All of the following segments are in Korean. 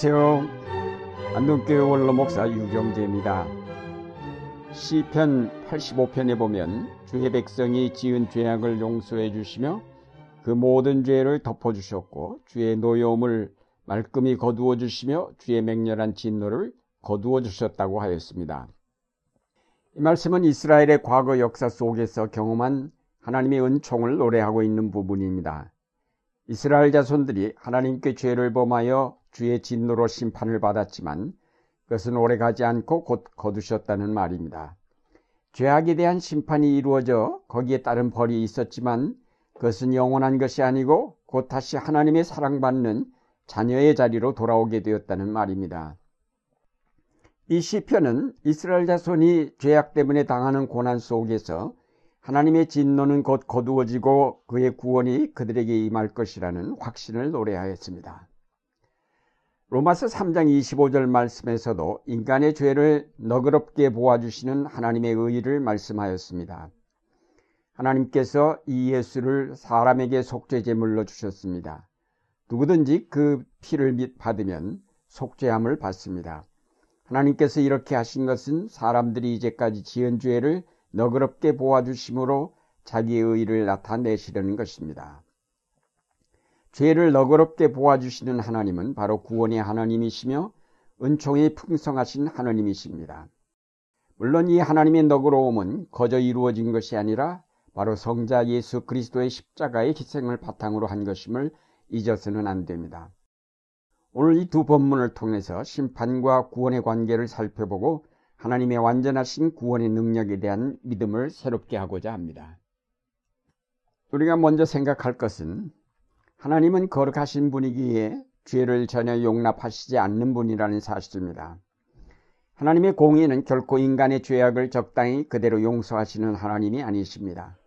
안녕하세요. 안동교회 원로 목사 유경재입니다. 시편 85편에 보면 주의 백성이 지은 죄악을 용서해 주시며 그 모든 죄를 덮어 주셨고 주의 노여움을 말끔히 거두어 주시며 주의 맹렬한 진노를 거두어 주셨다고 하였습니다. 이 말씀은 이스라엘의 과거 역사 속에서 경험한 하나님의 은총을 노래하고 있는 부분입니다. 이스라엘 자손들이 하나님께 죄를 범하여 주의 진노로 심판을 받았지만 그것은 오래가지 않고 곧 거두셨다는 말입니다. 죄악에 대한 심판이 이루어져 거기에 따른 벌이 있었지만 그것은 영원한 것이 아니고 곧 다시 하나님의 사랑받는 자녀의 자리로 돌아오게 되었다는 말입니다. 이 시편은 이스라엘 자손이 죄악 때문에 당하는 고난 속에서 하나님의 진노는 곧 거두어지고 그의 구원이 그들에게 임할 것이라는 확신을 노래하였습니다. 로마서 3장 25절 말씀에서도 인간의 죄를 너그럽게 보아주시는 하나님의 의의를 말씀하였습니다. 하나님께서 이 예수를 사람에게 속죄 제물로 주셨습니다. 누구든지 그 피를 받으면 속죄함을 받습니다. 하나님께서 이렇게 하신 것은 사람들이 이제까지 지은 죄를 너그럽게 보아주심으로 자기의 의를 나타내시려는 것입니다. 죄를 너그럽게 보아주시는 하나님은 바로 구원의 하나님이시며 은총이 풍성하신 하나님이십니다. 물론 이 하나님의 너그러움은 거저 이루어진 것이 아니라 바로 성자 예수 그리스도의 십자가의 희생을 바탕으로 한 것임을 잊어서는 안 됩니다. 오늘 이 두 본문을 통해서 심판과 구원의 관계를 살펴보고 하나님의 완전하신 구원의 능력에 대한 믿음을 새롭게 하고자 합니다. 우리가 먼저 생각할 것은 하나님은 거룩하신 분이기에 죄를 전혀 용납하시지 않는 분이라는 사실입니다. 하나님의 공의는 결코 인간의 죄악을 적당히 그대로 용서하시는 하나님이 아니십니다.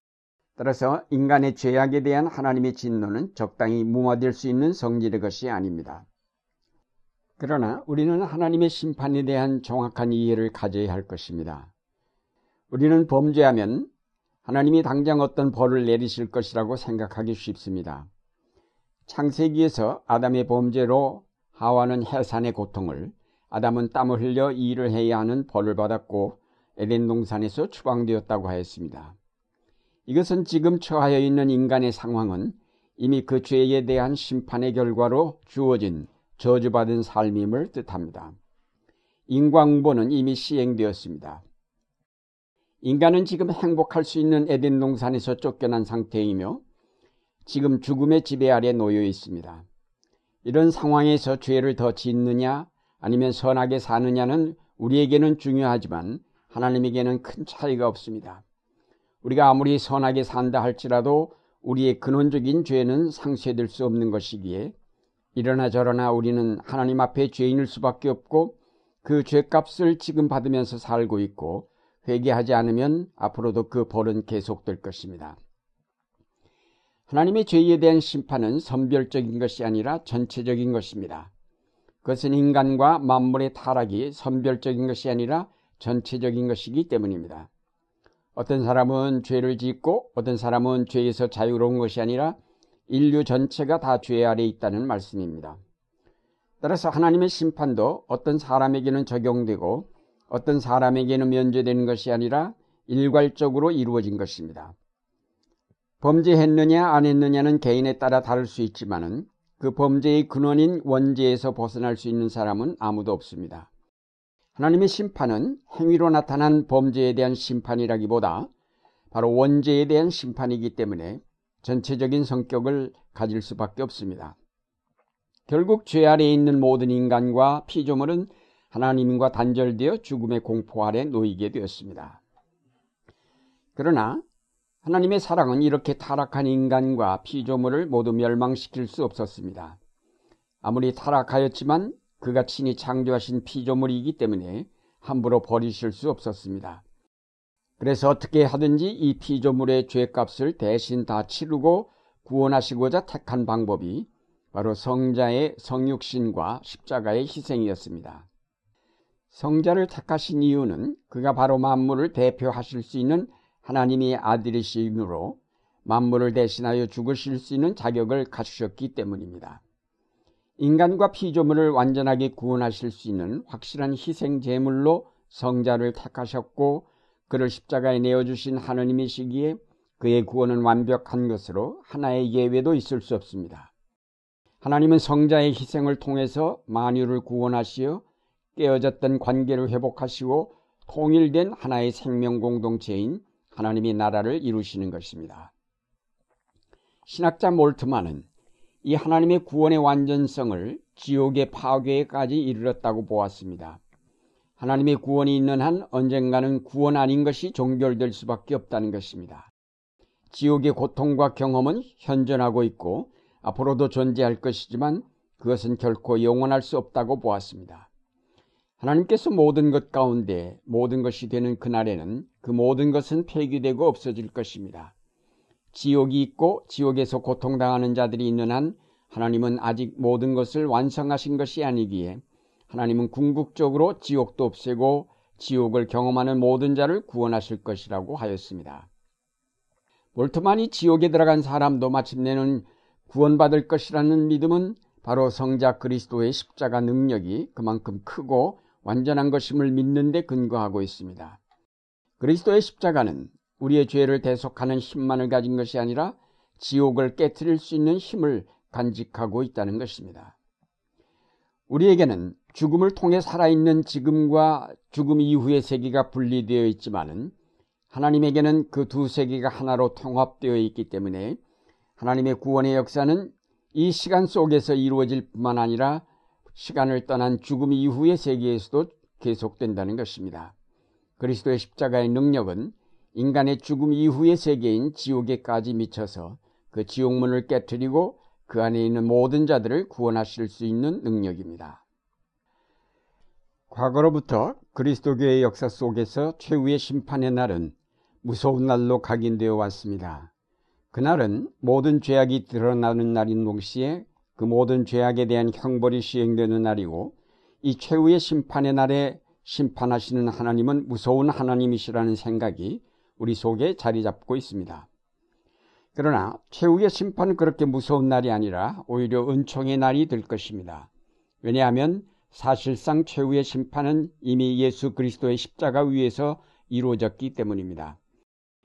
따라서 인간의 죄악에 대한 하나님의 진노는 적당히 무마될 수 있는 성질의 것이 아닙니다. 그러나 우리는 하나님의 심판에 대한 정확한 이해를 가져야 할 것입니다. 우리는 범죄하면 하나님이 당장 어떤 벌을 내리실 것이라고 생각하기 쉽습니다. 창세기에서 아담의 범죄로 하와는 해산의 고통을, 아담은 땀을 흘려 일을 해야 하는 벌을 받았고 에덴 동산에서 추방되었다고 하였습니다. 이것은 지금 처하여 있는 인간의 상황은 이미 그 죄에 대한 심판의 결과로 주어진 저주받은 삶임을 뜻합니다. 인광보는 이미 시행되었습니다. 인간은 지금 행복할 수 있는 에덴 동산에서 쫓겨난 상태이며 지금 죽음의 지배 아래 놓여 있습니다. 이런 상황에서 죄를 더 짓느냐 아니면 선하게 사느냐는 우리에게는 중요하지만 하나님에게는 큰 차이가 없습니다. 우리가 아무리 선하게 산다 할지라도 우리의 근원적인 죄는 상쇄될 수 없는 것이기에 이러나 저러나 우리는 하나님 앞에 죄인일 수밖에 없고 그 죄값을 지금 받으면서 살고 있고 회개하지 않으면 앞으로도 그 벌은 계속될 것입니다. 하나님의 죄에 대한 심판은 선별적인 것이 아니라 전체적인 것입니다. 그것은 인간과 만물의 타락이 선별적인 것이 아니라 전체적인 것이기 때문입니다. 어떤 사람은 죄를 짓고 어떤 사람은 죄에서 자유로운 것이 아니라 인류 전체가 다 죄 아래 있다는 말씀입니다. 따라서 하나님의 심판도 어떤 사람에게는 적용되고 어떤 사람에게는 면제되는 것이 아니라 일괄적으로 이루어진 것입니다. 범죄했느냐 안 했느냐는 개인에 따라 다를 수 있지만은 그 범죄의 근원인 원죄에서 벗어날 수 있는 사람은 아무도 없습니다. 하나님의 심판은 행위로 나타난 범죄에 대한 심판이라기보다 바로 원죄에 대한 심판이기 때문에 전체적인 성격을 가질 수밖에 없습니다. 결국 죄 아래에 있는 모든 인간과 피조물은 하나님과 단절되어 죽음의 공포 아래 놓이게 되었습니다. 그러나 하나님의 사랑은 이렇게 타락한 인간과 피조물을 모두 멸망시킬 수 없었습니다. 아무리 타락하였지만 그가 친히 창조하신 피조물이기 때문에 함부로 버리실 수 없었습니다. 그래서 어떻게 하든지 이 피조물의 죄값을 대신 다 치르고 구원하시고자 택한 방법이 바로 성자의 성육신과 십자가의 희생이었습니다. 성자를 택하신 이유는 그가 바로 만물을 대표하실 수 있는 하나님의 아들이시므로 만물을 대신하여 죽으실 수 있는 자격을 갖추셨기 때문입니다. 인간과 피조물을 완전하게 구원하실 수 있는 확실한 희생 제물로 성자를 택하셨고 그를 십자가에 내어주신 하느님이시기에 그의 구원은 완벽한 것으로 하나의 예외도 있을 수 없습니다. 하나님은 성자의 희생을 통해서 만유를 구원하시어 깨어졌던 관계를 회복하시고 통일된 하나의 생명 공동체인 하나님의 나라를 이루시는 것입니다. 신학자 몰트만은 이 하나님의 구원의 완전성을 지옥의 파괴까지 이르렀다고 보았습니다. 하나님의 구원이 있는 한 언젠가는 구원 아닌 것이 종결될 수밖에 없다는 것입니다. 지옥의 고통과 경험은 현존하고 있고 앞으로도 존재할 것이지만 그것은 결코 영원할 수 없다고 보았습니다. 하나님께서 모든 것 가운데 모든 것이 되는 그날에는 그 모든 것은 폐기되고 없어질 것입니다. 지옥이 있고 지옥에서 고통당하는 자들이 있는 한 하나님은 아직 모든 것을 완성하신 것이 아니기에 하나님은 궁극적으로 지옥도 없애고 지옥을 경험하는 모든 자를 구원하실 것이라고 하였습니다. 몰트만이 지옥에 들어간 사람도 마침내는 구원받을 것이라는 믿음은 바로 성자 그리스도의 십자가 능력이 그만큼 크고 완전한 것임을 믿는 데 근거하고 있습니다. 그리스도의 십자가는 우리의 죄를 대속하는 힘만을 가진 것이 아니라 지옥을 깨뜨릴 수 있는 힘을 간직하고 있다는 것입니다. 우리에게는 죽음을 통해 살아있는 지금과 죽음 이후의 세계가 분리되어 있지만은 하나님에게는 그 두 세계가 하나로 통합되어 있기 때문에 하나님의 구원의 역사는 이 시간 속에서 이루어질 뿐만 아니라 시간을 떠난 죽음 이후의 세계에서도 계속된다는 것입니다. 그리스도의 십자가의 능력은 인간의 죽음 이후의 세계인 지옥에까지 미쳐서 그 지옥문을 깨뜨리고 그 안에 있는 모든 자들을 구원하실 수 있는 능력입니다. 과거로부터 그리스도교의 역사 속에서 최후의 심판의 날은 무서운 날로 각인되어 왔습니다. 그날은 모든 죄악이 드러나는 날인 동시에 그 모든 죄악에 대한 형벌이 시행되는 날이고 이 최후의 심판의 날에 심판하시는 하나님은 무서운 하나님이시라는 생각이 우리 속에 자리 잡고 있습니다. 그러나 최후의 심판은 그렇게 무서운 날이 아니라 오히려 은총의 날이 될 것입니다. 왜냐하면 사실상 최후의 심판은 이미 예수 그리스도의 십자가 위에서 이루어졌기 때문입니다.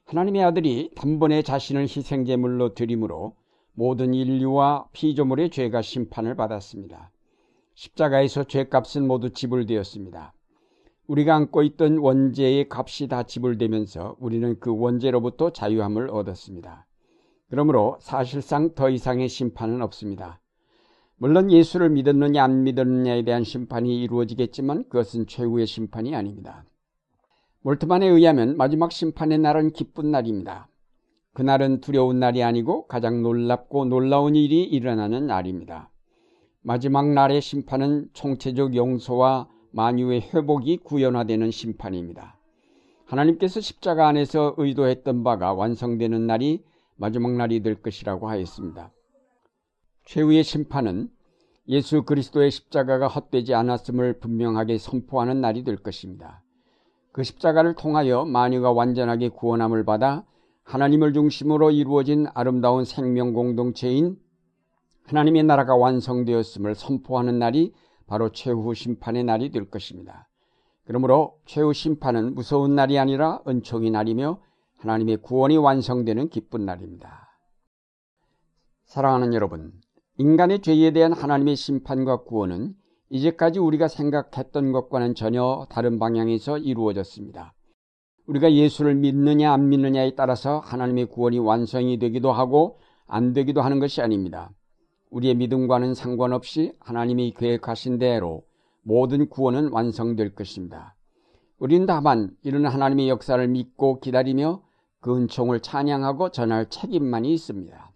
하나님의 아들이 단번에 자신을 희생제물로 드림으로 모든 인류와 피조물의 죄가 심판을 받았습니다. 십자가에서 죄값은 모두 지불되었습니다. 우리가 안고 있던 원죄의 값이 다 지불되면서 우리는 그 원죄로부터 자유함을 얻었습니다. 그러므로 사실상 더 이상의 심판은 없습니다. 물론 예수를 믿었느냐 안 믿었느냐에 대한 심판이 이루어지겠지만 그것은 최후의 심판이 아닙니다. 몰트만에 의하면 마지막 심판의 날은 기쁜 날입니다. 그날은 두려운 날이 아니고 가장 놀랍고 놀라운 일이 일어나는 날입니다. 마지막 날의 심판은 총체적 용서와 만유의 회복이 구현화되는 심판입니다. 하나님께서 십자가 안에서 의도했던 바가 완성되는 날이 마지막 날이 될 것이라고 하였습니다. 최후의 심판은 예수 그리스도의 십자가가 헛되지 않았음을 분명하게 선포하는 날이 될 것입니다. 그 십자가를 통하여 만유가 완전하게 구원함을 받아 하나님을 중심으로 이루어진 아름다운 생명 공동체인 하나님의 나라가 완성되었음을 선포하는 날이 바로 최후 심판의 날이 될 것입니다. 그러므로 최후 심판은 무서운 날이 아니라 은총의 날이며 하나님의 구원이 완성되는 기쁜 날입니다. 사랑하는 여러분, 인간의 죄에 대한 하나님의 심판과 구원은 이제까지 우리가 생각했던 것과는 전혀 다른 방향에서 이루어졌습니다. 우리가 예수를 믿느냐 안 믿느냐에 따라서 하나님의 구원이 완성이 되기도 하고 안 되기도 하는 것이 아닙니다. 우리의 믿음과는 상관없이 하나님이 계획하신 대로 모든 구원은 완성될 것입니다. 우리는 다만 이런 하나님의 역사를 믿고 기다리며 그 은총을 찬양하고 전할 책임만이 있습니다.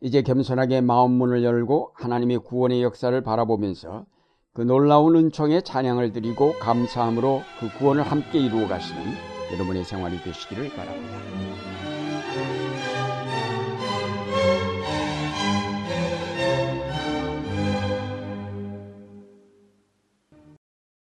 이제 겸손하게 마음 문을 열고 하나님의 구원의 역사를 바라보면서 그 놀라운 은총에 찬양을 드리고 감사함으로 그 구원을 함께 이루어 가시는 여러분의 생활이 되시기를 바랍니다.